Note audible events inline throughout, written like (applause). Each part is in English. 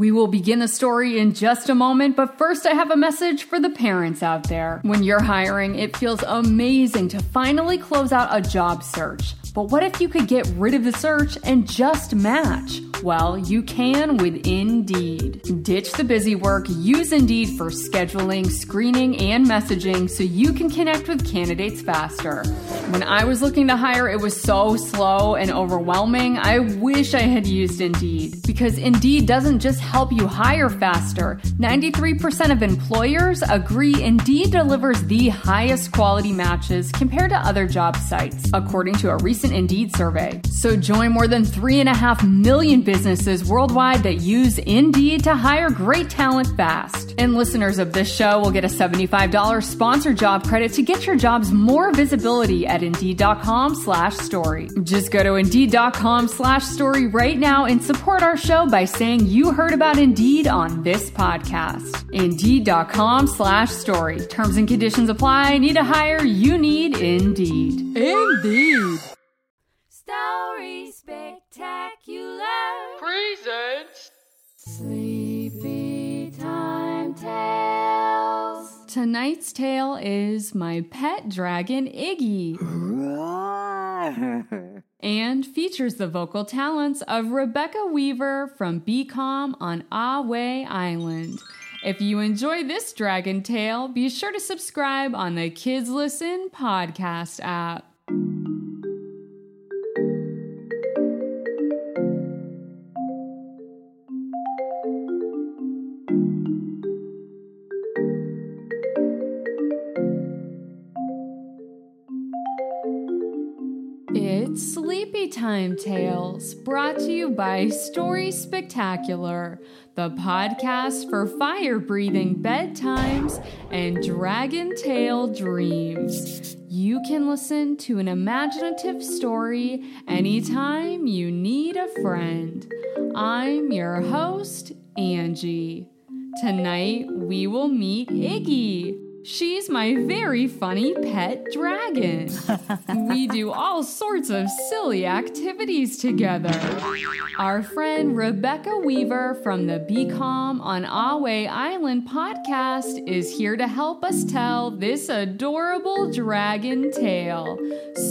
We will begin the story in just a moment, but first I have a message for the parents out there. When you're hiring, it feels amazing to finally close out a job search. But what if you could get rid of the search and just match? Well, you can with Indeed. Ditch the busy work, use Indeed for scheduling, screening, and messaging so you can connect with candidates faster. When I was looking to hire, it was so slow and overwhelming. I wish I had used Indeed because Indeed doesn't just help you hire faster. 93% of employers agree Indeed delivers the highest quality matches compared to other job sites, according to a recent Indeed survey. So join more than 3.5 million businesses worldwide that use Indeed to hire great talent fast. And listeners of this show will get a $75 sponsored job credit to get your jobs more visibility at Indeed.com slash story. Just go to Indeed.com slash story right now and support our show by saying you heard about Indeed on this podcast. Indeed.com slash story. Terms and conditions apply. Need to hire? You need Indeed. Indeed. Story Spectacular Presents Sleepy Time Tales. Tonight's tale is My Pet Dragon Iggy (laughs) and features the vocal talents of Rebecca Weaver from Be Calm on Ahway Island. If you enjoy this dragon tale, be sure to subscribe on the Kids Listen podcast app. Time Tales, brought to you by Story Spectacular, the podcast for fire breathing bedtimes and dragon tail dreams. You can listen to an imaginative story anytime you need a friend. I'm your host, Angie. Tonight we will meet Iggy. She's my very funny pet dragon. (laughs) we do all sorts of silly activities together. Our friend Rebecca Weaver from the Be Calm on Ahway Island podcast is here to help us tell this adorable dragon tale.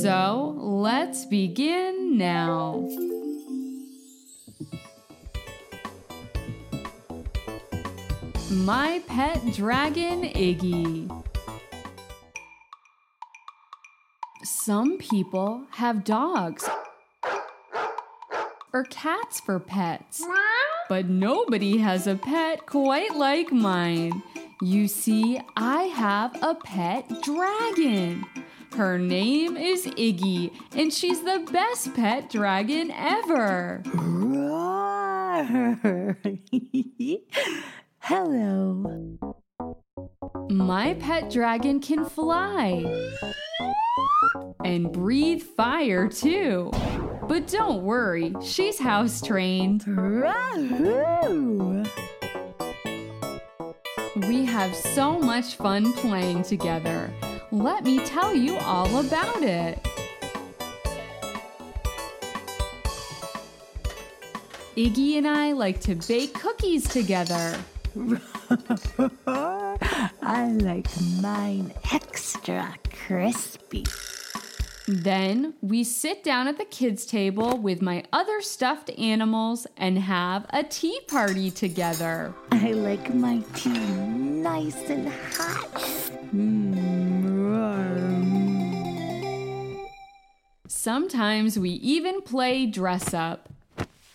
So let's begin now. My Pet Dragon Iggy. Some people have dogs or cats for pets, but nobody has a pet quite like mine. You see, I have a pet dragon. Her name is Iggy, and she's the best pet dragon ever. (laughs) Hello. My pet dragon can fly and breathe fire too. But don't worry, she's house trained. We have so much fun playing together. Let me tell you all about it. Iggy and I like to bake cookies together. (laughs) I like mine extra crispy. Then we sit down at the kids' table with my other stuffed animals and have a tea party together. I like my tea nice and hot. Mm, warm. Sometimes we even play dress up.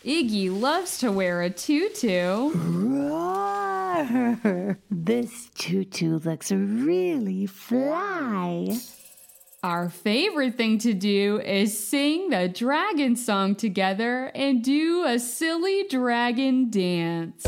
Iggy loves to wear a tutu. This tutu looks really fly. Our favorite thing to do is sing the dragon song together and do a silly dragon dance.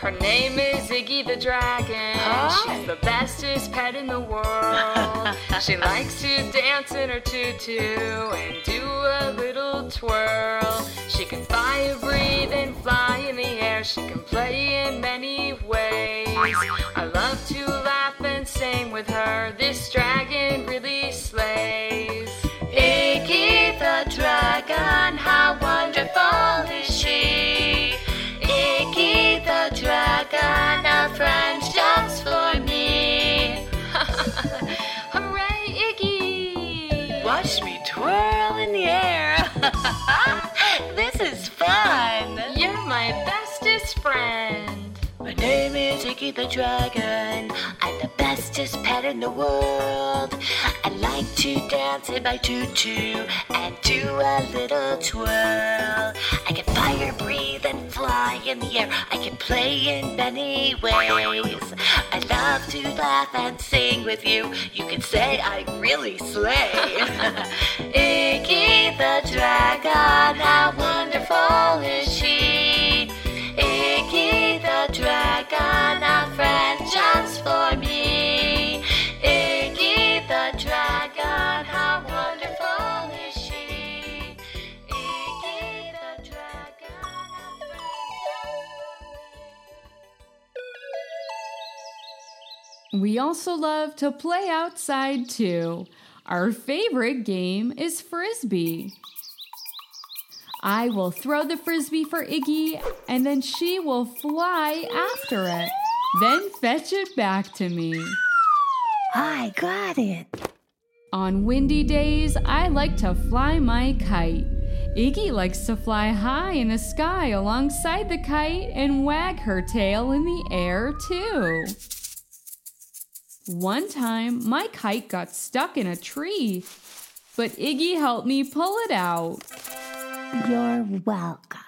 Her name is Iggy the Dragon. She's the bestest pet in the world. (laughs) She likes to dance in her tutu and do a little twirl. She can fire, breathe, and fly in the air. She can play in many ways. I love to laugh and sing with her. This dragon really the dragon, a friend jumps for me. (laughs) Hooray, Iggy! Watch me twirl in the air. (laughs) this is fun. You're my bestest friend. My name is Iggy the Dragon. Bestest pet in the world. I like to dance in my tutu and do a little twirl. I can fire, breathe, and fly in the air. I can play in many ways. I love to laugh and sing with you. You can say I really slay. (laughs) Iggy the Dragon, We also love to play outside too. Our favorite game is Frisbee. I will throw the Frisbee for Iggy, and then she will fly after it, then fetch it back to me. I got it. On windy days, I like to fly my kite. Iggy likes to fly high in the sky alongside the kite and wag her tail in the air, too. One time, my kite got stuck in a tree, but Iggy helped me pull it out. You're welcome.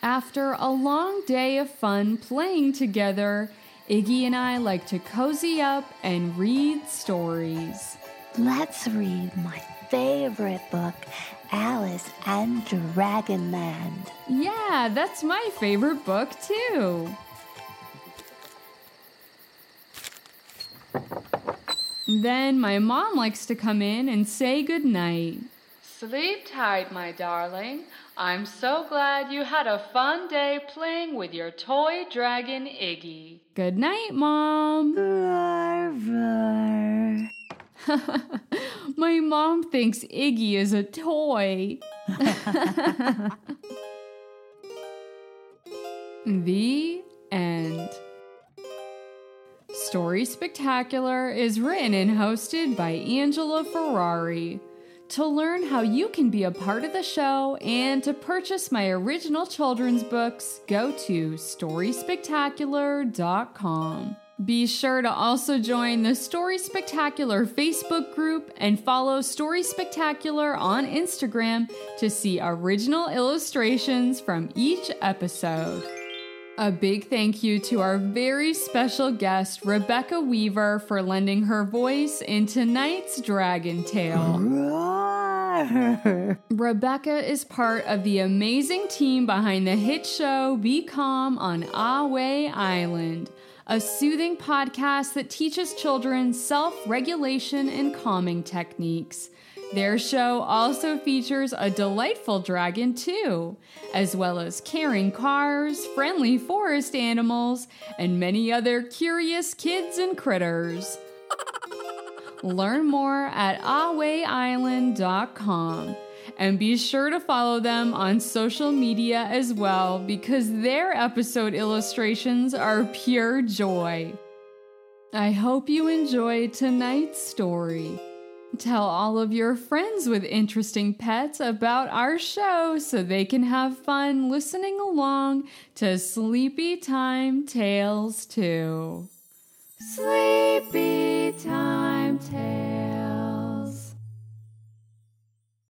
After a long day of fun playing together, Iggy and I like to cozy up and read stories. Let's read my favorite book, Alice and Dragonland. Yeah, that's my favorite book, too. Then my mom likes to come in and say goodnight. Sleep tight, my darling. I'm so glad you had a fun day playing with your toy dragon Iggy. Good night, Mom. Roar, (laughs) roar. My mom thinks Iggy is a toy. (laughs) (laughs) the end. Story Spectacular is written and hosted by Angela Ferrari. To learn how you can be a part of the show and to purchase my original children's books, go to StorySpectacular.com. Be sure to also join the Story Spectacular Facebook group and follow Story Spectacular on Instagram to see original illustrations from each episode. A big thank you to our very special guest, Rebecca Weaver, for lending her voice in tonight's Dragon Tale. Roar. Rebecca is part of the amazing team behind the hit show Be Calm on Ahway Island, a soothing podcast that teaches children self regulation and calming techniques. Their show also features a delightful dragon, too, as well as caring cars, friendly forest animals, and many other curious kids and critters. Learn more at ahwayisland.com and be sure to follow them on social media as well because their episode illustrations are pure joy. I hope you enjoyed tonight's story. Tell all of your friends with interesting pets about our show so they can have fun listening along to Sleepy Time Tales too. Sleepy Time Tales.